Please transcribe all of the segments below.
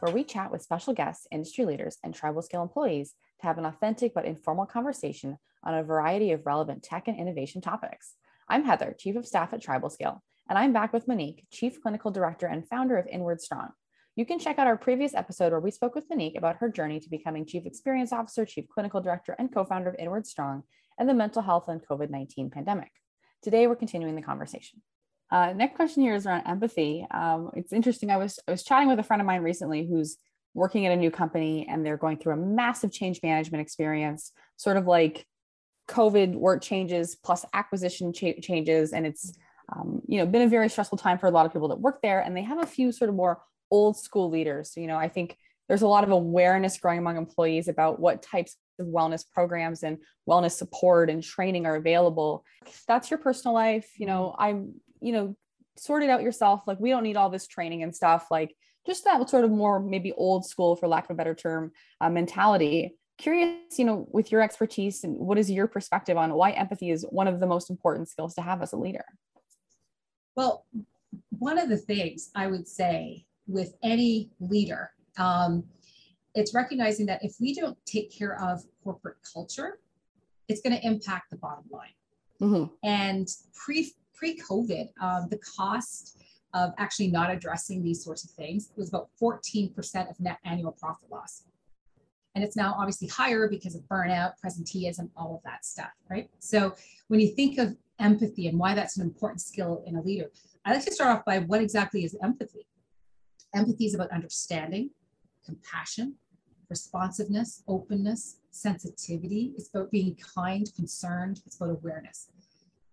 where we chat with special guests, industry leaders, and tribal scale employees to have an authentic but informal conversation on a variety of relevant tech and innovation topics. I'm Heather, Chief of Staff at Tribal Scale, and I'm back with Monique, Chief Clinical Director and founder of Inward Strong. You can check out our previous episode where we spoke with Monique about her journey to becoming Chief Experience Officer, Chief Clinical Director, and co founder of Inward Strong and the mental health and COVID 19 pandemic. Today, we're continuing the conversation. Uh, next question here is around empathy. Um, it's interesting. I was I was chatting with a friend of mine recently who's working at a new company and they're going through a massive change management experience, sort of like COVID work changes plus acquisition cha- changes, and it's um, you know been a very stressful time for a lot of people that work there. And they have a few sort of more old school leaders. So, you know, I think there's a lot of awareness growing among employees about what types of wellness programs and wellness support and training are available. That's your personal life. You know, I'm you know, sort it out yourself. Like we don't need all this training and stuff. Like just that sort of more maybe old school, for lack of a better term, uh, mentality. Curious, you know, with your expertise and what is your perspective on why empathy is one of the most important skills to have as a leader? Well, one of the things I would say with any leader, um, it's recognizing that if we don't take care of corporate culture, it's going to impact the bottom line. Mm-hmm. And pre pre-COVID, um, the cost of actually not addressing these sorts of things was about 14% of net annual profit loss. And it's now obviously higher because of burnout, presenteeism, all of that stuff, right? So when you think of empathy and why that's an important skill in a leader, I like to start off by what exactly is empathy? Empathy is about understanding, compassion, responsiveness, openness, sensitivity. It's about being kind, concerned. It's about awareness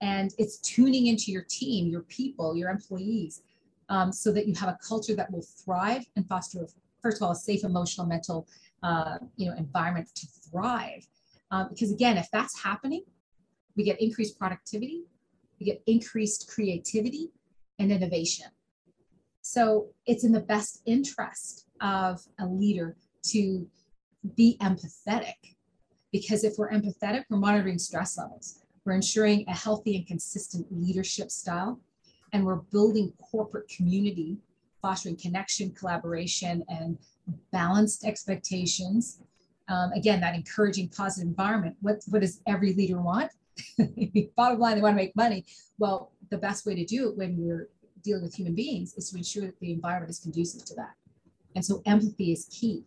and it's tuning into your team, your people, your employees, um, so that you have a culture that will thrive and foster, first of all, a safe emotional, mental, uh, you know, environment to thrive. Um, because again, if that's happening, we get increased productivity, we get increased creativity and innovation. So it's in the best interest of a leader to be empathetic because if we're empathetic, we're monitoring stress levels. We're ensuring a healthy and consistent leadership style, and we're building corporate community, fostering connection, collaboration, and balanced expectations. Um, again, that encouraging positive environment. What, what does every leader want? Bottom line, they want to make money. Well, the best way to do it when we're dealing with human beings is to ensure that the environment is conducive to that. And so empathy is key.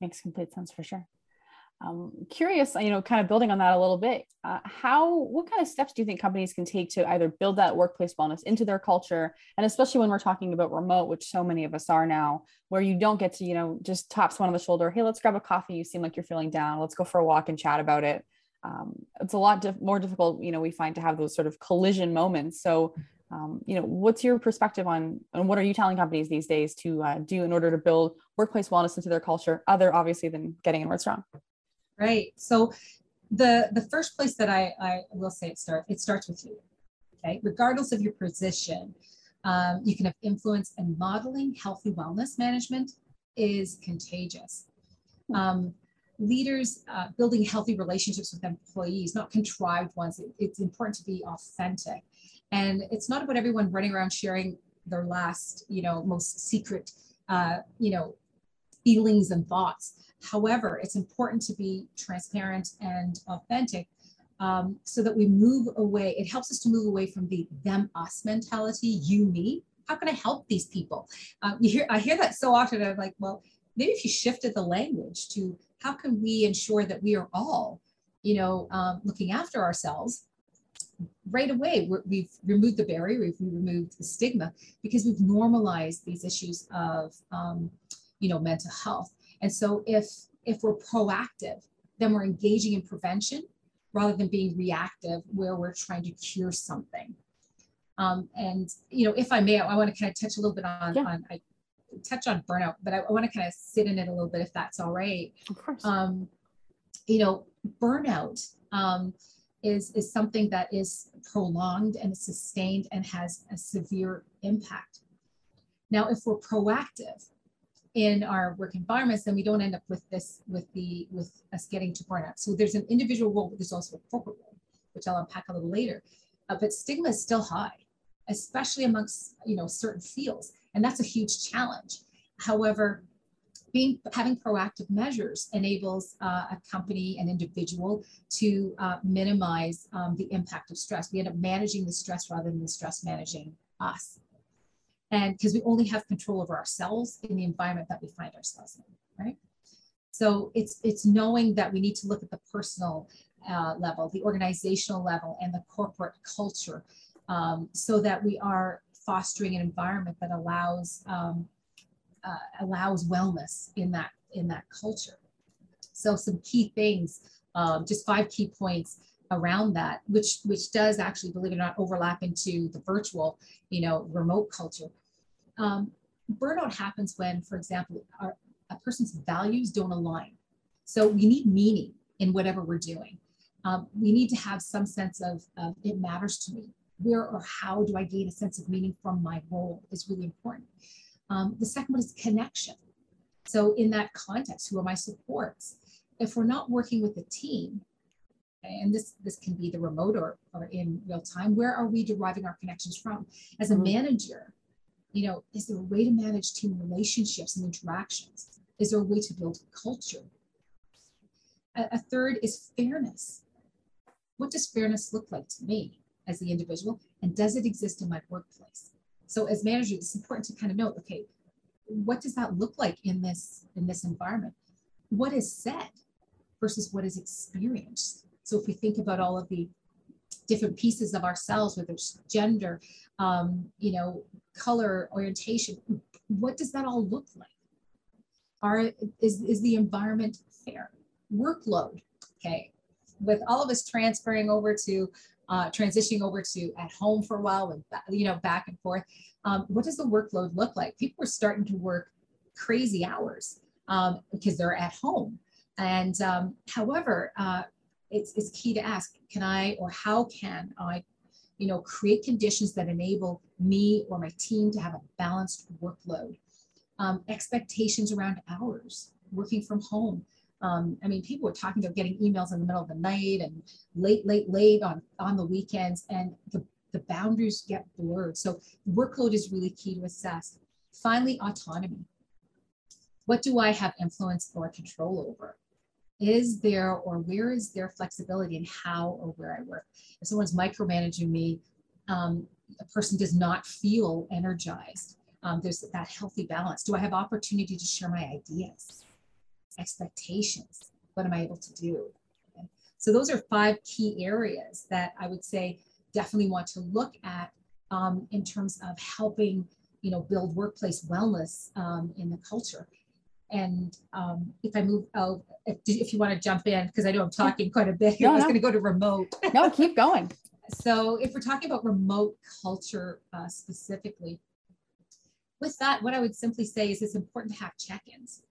Makes complete sense for sure um, curious, you know, kind of building on that a little bit, uh, how, what kind of steps do you think companies can take to either build that workplace wellness into their culture? And especially when we're talking about remote, which so many of us are now, where you don't get to, you know, just tap someone on the shoulder, hey, let's grab a coffee. You seem like you're feeling down. Let's go for a walk and chat about it. Um, it's a lot more difficult, you know, we find to have those sort of collision moments. So, um, you know, what's your perspective on, and what are you telling companies these days to uh, do in order to build workplace wellness into their culture, other obviously than getting Inward Strong? Right. So the the first place that I, I will say it starts it starts with you. Okay. Regardless of your position, um, you can have influence and modeling healthy wellness management is contagious. Um, leaders uh, building healthy relationships with employees, not contrived ones. It, it's important to be authentic, and it's not about everyone running around sharing their last, you know, most secret, uh, you know, feelings and thoughts. However, it's important to be transparent and authentic um, so that we move away. It helps us to move away from the them us mentality, you me. How can I help these people? Um, you hear I hear that so often. I'm like, well, maybe if you shifted the language to how can we ensure that we are all, you know, um, looking after ourselves right away we have removed the barrier we've removed the stigma because we've normalized these issues of um, you know mental health and so if if we're proactive, then we're engaging in prevention rather than being reactive where we're trying to cure something. Um, and you know, if I may, I, I want to kind of touch a little bit on, yeah. on I touch on burnout, but I, I want to kind of sit in it a little bit if that's all right. Of course. Um, you know, burnout um, is is something that is prolonged and sustained and has a severe impact. Now, if we're proactive, in our work environments, then we don't end up with this, with the, with us getting to burnout. So there's an individual role, but there's also a corporate role, which I'll unpack a little later. Uh, but stigma is still high, especially amongst, you know, certain fields. And that's a huge challenge. However, being having proactive measures enables uh, a company, an individual to uh, minimize um, the impact of stress. We end up managing the stress rather than the stress managing us. And because we only have control over ourselves in the environment that we find ourselves in, right? So it's it's knowing that we need to look at the personal uh, level, the organizational level, and the corporate culture, um, so that we are fostering an environment that allows um, uh, allows wellness in that in that culture. So some key things, um, just five key points around that, which which does actually, believe it or not, overlap into the virtual, you know, remote culture. Um, burnout happens when, for example, our, a person's values don't align. So we need meaning in whatever we're doing. Um, we need to have some sense of, of it matters to me. Where or how do I gain a sense of meaning from my role is really important. Um, the second one is connection. So in that context, who are my supports? If we're not working with a team, and this this can be the remote or, or in real time, where are we deriving our connections from? As a mm-hmm. manager, you know, is there a way to manage team relationships and interactions? Is there a way to build culture? A, a third is fairness. What does fairness look like to me as the individual? And does it exist in my workplace? So as managers, it's important to kind of note, okay, what does that look like in this in this environment? What is said versus what is experienced? So if we think about all of the different pieces of ourselves, whether it's gender, um, you know, color, orientation, what does that all look like? Are is is the environment fair? Workload, okay. With all of us transferring over to uh, transitioning over to at home for a while and you know back and forth um, what does the workload look like people are starting to work crazy hours um, because they're at home and um, however uh, it's, it's key to ask can i or how can i you know create conditions that enable me or my team to have a balanced workload um, expectations around hours working from home um, I mean, people were talking about getting emails in the middle of the night and late, late, late on, on the weekends, and the, the boundaries get blurred. So workload is really key to assess. Finally, autonomy. What do I have influence or control over? Is there or where is there flexibility in how or where I work? If someone's micromanaging me, um, a person does not feel energized. Um, there's that healthy balance. Do I have opportunity to share my ideas? expectations. What am I able to do? Okay. So those are five key areas that I would say definitely want to look at um, in terms of helping, you know, build workplace wellness um, in the culture. And um, if I move out, if, if you want to jump in, because I know I'm talking quite a bit no, I was no. going to go to remote. no, keep going. so if we're talking about remote culture uh, specifically, with that, what I would simply say is it's important to have check-ins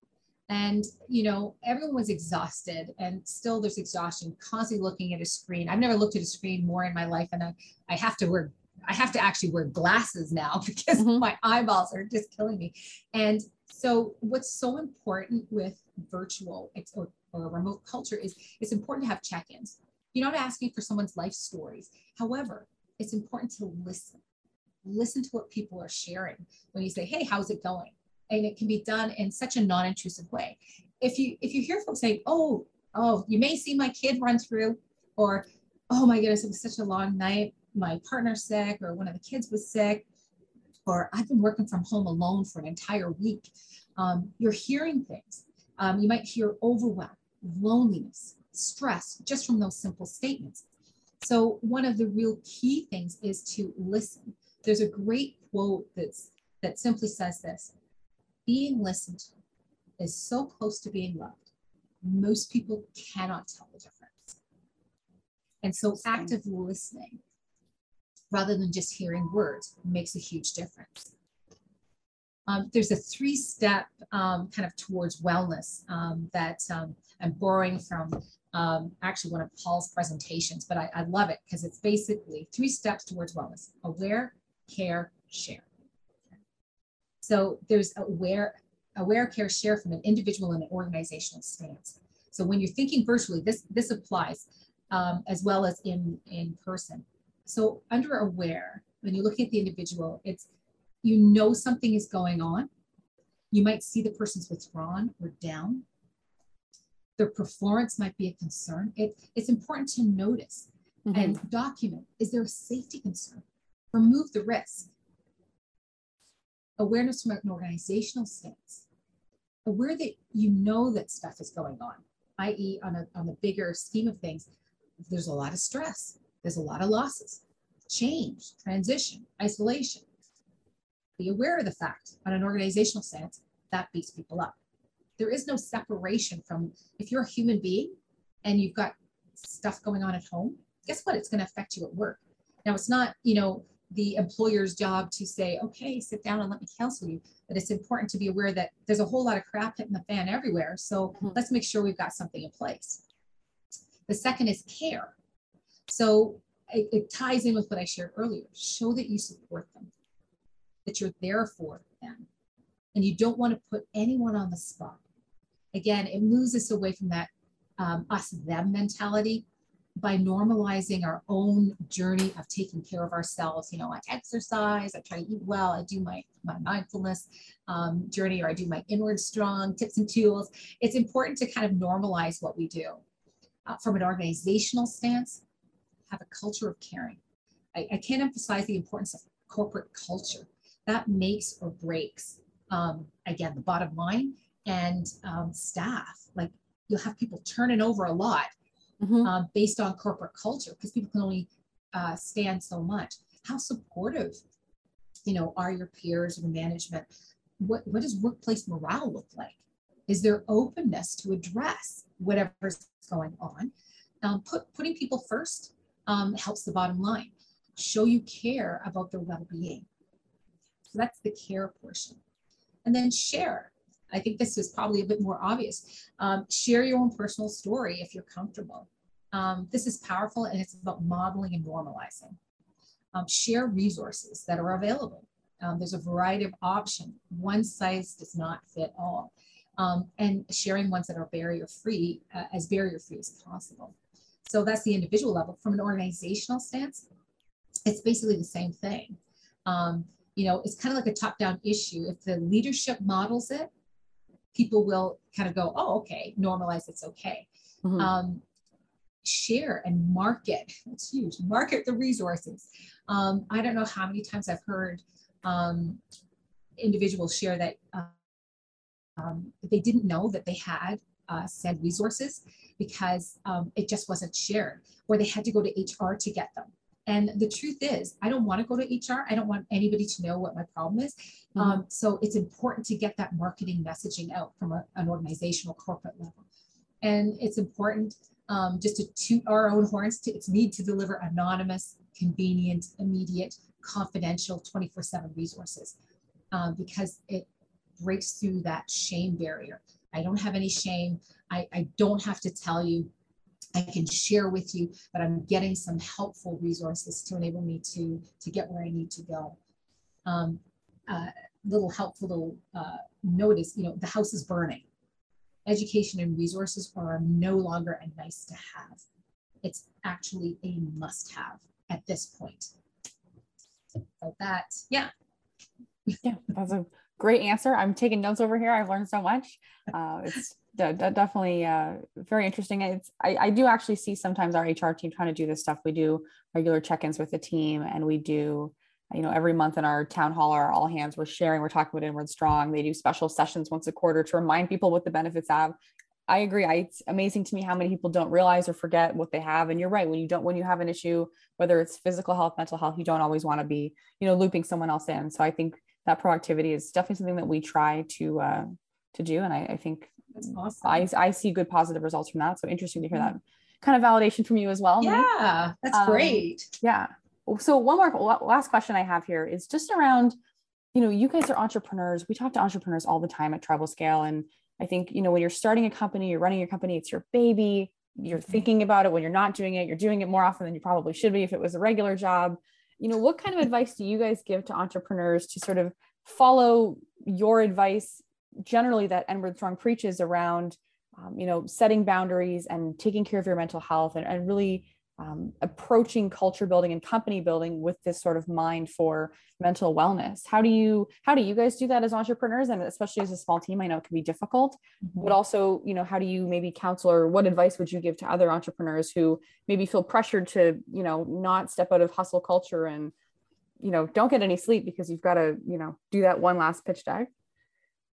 and you know everyone was exhausted and still there's exhaustion constantly looking at a screen i've never looked at a screen more in my life and i, I have to wear i have to actually wear glasses now because mm-hmm. my eyeballs are just killing me and so what's so important with virtual or, or remote culture is it's important to have check-ins. You're not asking for someone's life stories. However it's important to listen. Listen to what people are sharing. When you say hey how's it going? And it can be done in such a non-intrusive way. If you if you hear folks say, "Oh, oh, you may see my kid run through," or "Oh my goodness, it was such a long night. My partner's sick, or one of the kids was sick, or I've been working from home alone for an entire week," um, you're hearing things. Um, you might hear overwhelm, loneliness, stress, just from those simple statements. So one of the real key things is to listen. There's a great quote that's that simply says this being listened to is so close to being loved, most people cannot tell the difference. And so active listening, rather than just hearing words, makes a huge difference. Um, there's a three-step um, kind of towards wellness um, that um, I'm borrowing from um, actually one of Paul's presentations, but I, I love it because it's basically three steps towards wellness: aware, care, share. So there's aware, aware care share from an individual and an organizational stance. So when you're thinking virtually, this, this applies um, as well as in, in person. So under aware, when you look at the individual, it's you know something is going on. You might see the person's withdrawn or down. Their performance might be a concern. It, it's important to notice mm-hmm. and document is there a safety concern? Remove the risk. Awareness from an organizational stance. Aware that you know that stuff is going on, i.e., on a, on the bigger scheme of things, there's a lot of stress, there's a lot of losses, change, transition, isolation. Be aware of the fact on an organizational sense that beats people up. There is no separation from if you're a human being and you've got stuff going on at home, guess what? It's going to affect you at work. Now, it's not, you know, the employer's job to say, okay, sit down and let me counsel you. But it's important to be aware that there's a whole lot of crap hitting the fan everywhere. So mm-hmm. let's make sure we've got something in place. The second is care. So it, it ties in with what I shared earlier. Show that you support them, that you're there for them, and you don't want to put anyone on the spot. Again, it moves us away from that um, us them mentality by normalizing our own journey of taking care of ourselves. You know, I exercise, I try to eat well, I do my, my mindfulness um, journey, or I do my inward strong tips and tools. It's important to kind of normalize what we do. Uh, from an organizational stance, have a culture of caring. I, I can't emphasize the importance of corporate culture. That makes or breaks, um, again, the bottom line and um, staff. Like you'll have people turning over a lot mm-hmm. uh, based on corporate culture because people can only uh, stand so much. How supportive, you know, are your peers or management? What, what does workplace morale look like? Is there openness to address whatever's going on? Um, put, putting people first um, helps the bottom line. Show you care about their well-being. So that's the care portion. And then share. I think this is probably a bit more obvious. Um, share your own personal story if you're comfortable. Um, this is powerful and it's about modeling and normalizing. Um, share resources that are available. Um, there's a variety of options. One size does not fit all. Um, and sharing ones that are barrier free, uh, as barrier free as possible. So that's the individual level. From an organizational stance, it's basically the same thing. Um, you know, it's kind of like a top-down issue. If the leadership models it, people will kind of go, oh, okay, normalize it's okay. Mm-hmm. Um, share and market, it's huge, market the resources. Um, I don't know how many times I've heard um, individuals share that uh, um, they didn't know that they had uh, said resources because um, it just wasn't shared, or they had to go to HR to get them. And the truth is, I don't want to go to HR. I don't want anybody to know what my problem is. Mm-hmm. Um, so it's important to get that marketing messaging out from a, an organizational corporate level. And it's important um, just to toot our own horns to its need to deliver anonymous, convenient, immediate, confidential 24 7 resources um, because it breaks through that shame barrier. I don't have any shame. I, I don't have to tell you. I can share with you that I'm getting some helpful resources to enable me to, to get where I need to go. Um, uh, little helpful little uh, notice, you know, the house is burning. Education and resources are no longer a nice to have. It's actually a must have at this point. So that, yeah. Yeah, that's a great answer. I'm taking notes over here. I've learned so much. Uh, it's d- d- definitely uh, very interesting. It's I, I, do actually see sometimes our HR team trying to do this stuff. We do regular check-ins with the team, and we do you know every month in our town hall or our all hands we're sharing we're talking about inward strong they do special sessions once a quarter to remind people what the benefits have i agree I, it's amazing to me how many people don't realize or forget what they have and you're right when you don't when you have an issue whether it's physical health mental health you don't always want to be you know looping someone else in so i think that proactivity is definitely something that we try to uh, to do, and I, I think awesome. I I see good positive results from that. So interesting to hear that kind of validation from you as well. Yeah, that's um, great. Yeah. So one more last question I have here is just around, you know, you guys are entrepreneurs. We talk to entrepreneurs all the time at Tribal Scale, and I think you know when you're starting a company, you're running your company, it's your baby. You're mm-hmm. thinking about it when you're not doing it. You're doing it more often than you probably should be if it was a regular job you know what kind of advice do you guys give to entrepreneurs to sort of follow your advice generally that Inward Strong preaches around um, you know setting boundaries and taking care of your mental health and, and really um, approaching culture building and company building with this sort of mind for mental wellness. How do you how do you guys do that as entrepreneurs? And especially as a small team i know it can be difficult mm-hmm. but also you know how do you maybe counsel or what advice would you give to other entrepreneurs who maybe feel pressured to you know not step out of hustle culture and you know don't get any sleep because you've got to you know do that one last pitch deck?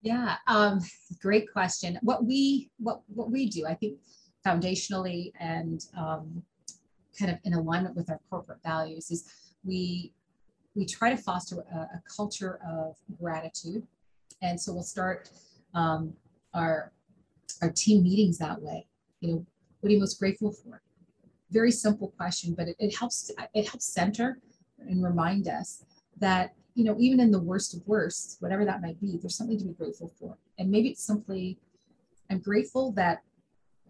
Yeah um, great question. What we what what we do i think foundationally and um, kind of in alignment with our corporate values is we we try to foster a, a culture of gratitude. And so we'll start um, our our team meetings that way. You know what are you most grateful for? Very simple question but it, it helps it helps center and remind us that you know even in the worst of worst whatever that might be there's something to be grateful for. And maybe it's simply i'm grateful that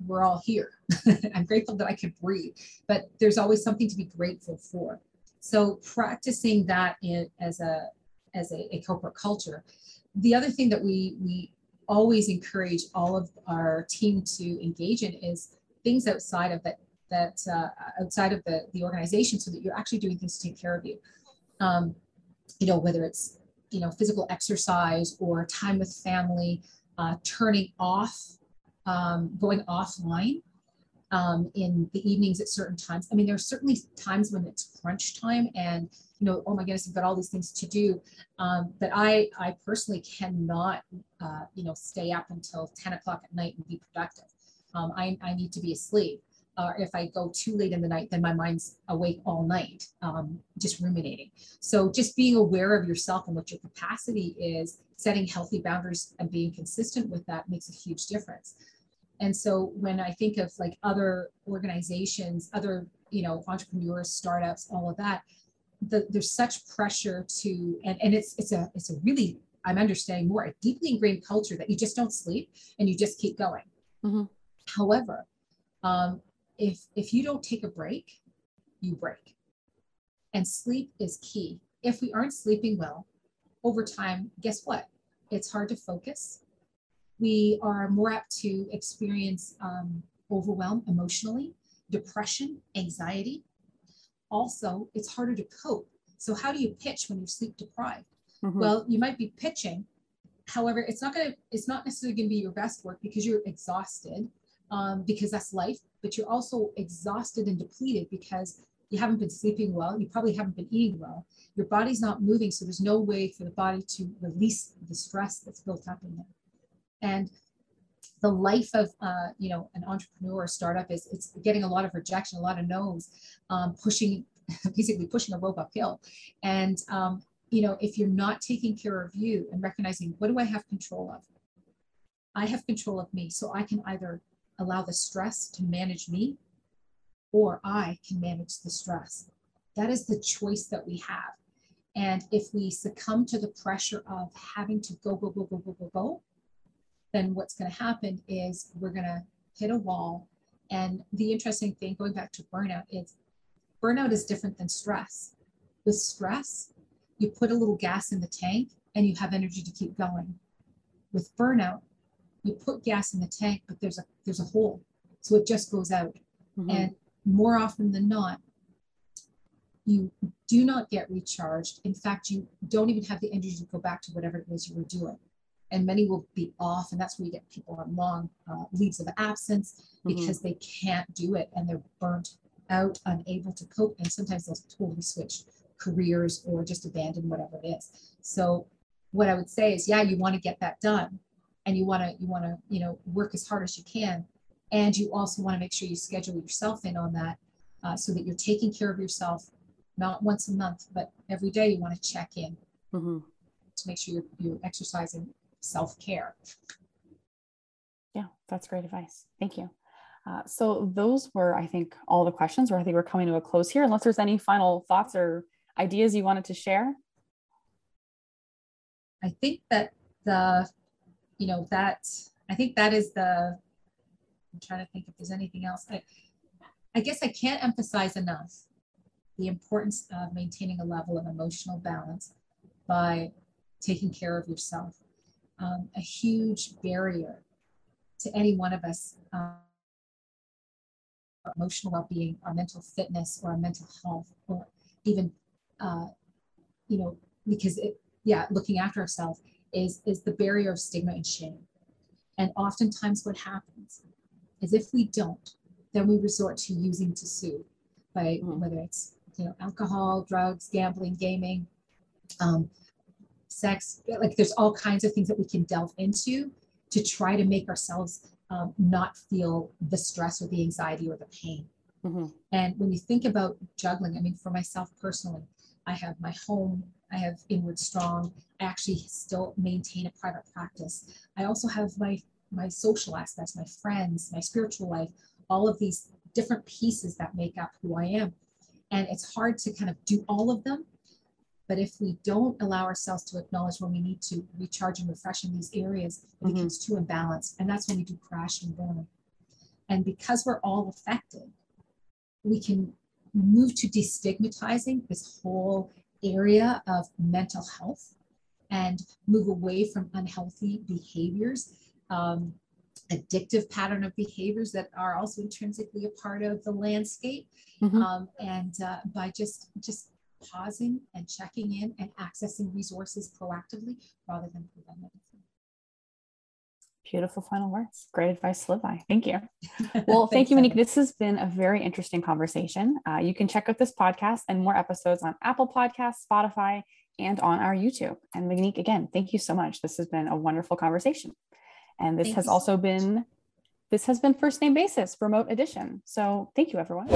we're all here. I'm grateful that I could breathe, but there's always something to be grateful for. So practicing that in, as a as a, a corporate culture. The other thing that we we always encourage all of our team to engage in is things outside of that that uh, outside of the the organization, so that you're actually doing things to take care of you. Um, you know, whether it's you know physical exercise or time with family, uh, turning off um, going offline um, in the evenings at certain times. I mean, there are certainly times when it's crunch time and, you know, oh my goodness, I've got all these things to do. Um, but I, I personally cannot, uh, you know, stay up until 10 o'clock at night and be productive. Um, I, I need to be asleep. Uh, if I go too late in the night, then my mind's awake all night, um, just ruminating. So just being aware of yourself and what your capacity is, setting healthy boundaries and being consistent with that makes a huge difference. And so when I think of like other organizations, other, you know, entrepreneurs, startups, all of that, the, there's such pressure to, and, and it's, it's a, it's a really, I'm understanding more, a deeply ingrained culture that you just don't sleep and you just keep going. Mm-hmm. However, um, if, if you don't take a break, you break. And sleep is key. If we aren't sleeping well over time, guess what? It's hard to focus we are more apt to experience um, overwhelm emotionally, depression, anxiety. Also, it's harder to cope. So, how do you pitch when you're sleep deprived? Mm-hmm. Well, you might be pitching. However, it's not going to, it's not necessarily going to be your best work because you're exhausted, um, because that's life, but you're also exhausted and depleted because you haven't been sleeping well. You probably haven't been eating well. Your body's not moving. So, there's no way for the body to release the stress that's built up in there. And the life of uh, you know an entrepreneur or startup is it's getting a lot of rejection, a lot of no's, um, pushing basically pushing a rope uphill. And um, you know if you're not taking care of you and recognizing what do I have control of? I have control of me, so I can either allow the stress to manage me, or I can manage the stress. That is the choice that we have. And if we succumb to the pressure of having to go, go, go, go, go, go, go, then what's going to happen is we're going to hit a wall. And the interesting thing, going back to burnout, is burnout is different than stress. With stress, you put a little gas in the tank and you have energy to keep going. With burnout, you put gas in the tank, but there's a there's a hole, so it just goes out. Mm-hmm. And more often than not, you do not get recharged. In fact, you don't even have the energy to go back to whatever it was you were doing and many will be off and that's where you get people on long uh, leaves of absence mm-hmm. because mm-hmm. they can't do it and they're burnt out unable to cope and sometimes they'll totally switch careers or just abandon whatever it is so what i would say is yeah you want to get that done and you want to you want to you know work as hard as you can and you also want to make sure you schedule yourself in on that uh, so that you're taking care of yourself not once a month but every day you want to check in mm-hmm. to make sure you're, you're exercising self care. Yeah, that's great advice. Thank you. Uh, so those were, I think, all the questions. Where I think we're coming to a close here. Unless there's any final thoughts or ideas you wanted to share. I think that the, you know, that I think that is the. I'm trying to think if there's anything else. I, I guess I can't emphasize enough the importance of maintaining a level of emotional balance by taking care of yourself um, a huge barrier to any one of us um, emotional well-being, our mental fitness, or our mental health, or even, uh, you know, because it, yeah, looking after ourselves is is the barrier of stigma and shame. And oftentimes, what happens is if we don't, then we resort to using to soothe by mm-hmm. whether it's you know alcohol, drugs, gambling, gaming, um, sex. Like there's all kinds of things that we can delve into to try to make ourselves um, not feel the stress or the anxiety or the pain. Mm-hmm. And when you think about juggling, I mean, for myself personally, I have my home, I have Inward Strong, I actually still maintain a private practice. I also have my my social aspects, my friends, my spiritual life, all of these different pieces that make up who I am. And it's hard to kind of do all of them. But if we don't allow ourselves to acknowledge when we need to recharge and refresh in these areas, it mm-hmm. becomes too imbalanced. And that's when we do crash and burn. And because we're all affected, we can move to destigmatizing this whole area of mental health and move away from unhealthy behaviors um, addictive pattern of behaviors that are also intrinsically a part of the landscape. Mm-hmm. um, and uh, by just just pausing and checking in and accessing resources proactively rather than preventatively. Beautiful final words. Great advice to live by thank you. Well thank you monique. This has been a very interesting conversation. Uh, you can check out this podcast and more episodes on apple podcasts spotify and on our youtube. And monique again thank you so much. This has been a wonderful conversation and this thank has also been this has been first name basis remote edition. So thank you everyone.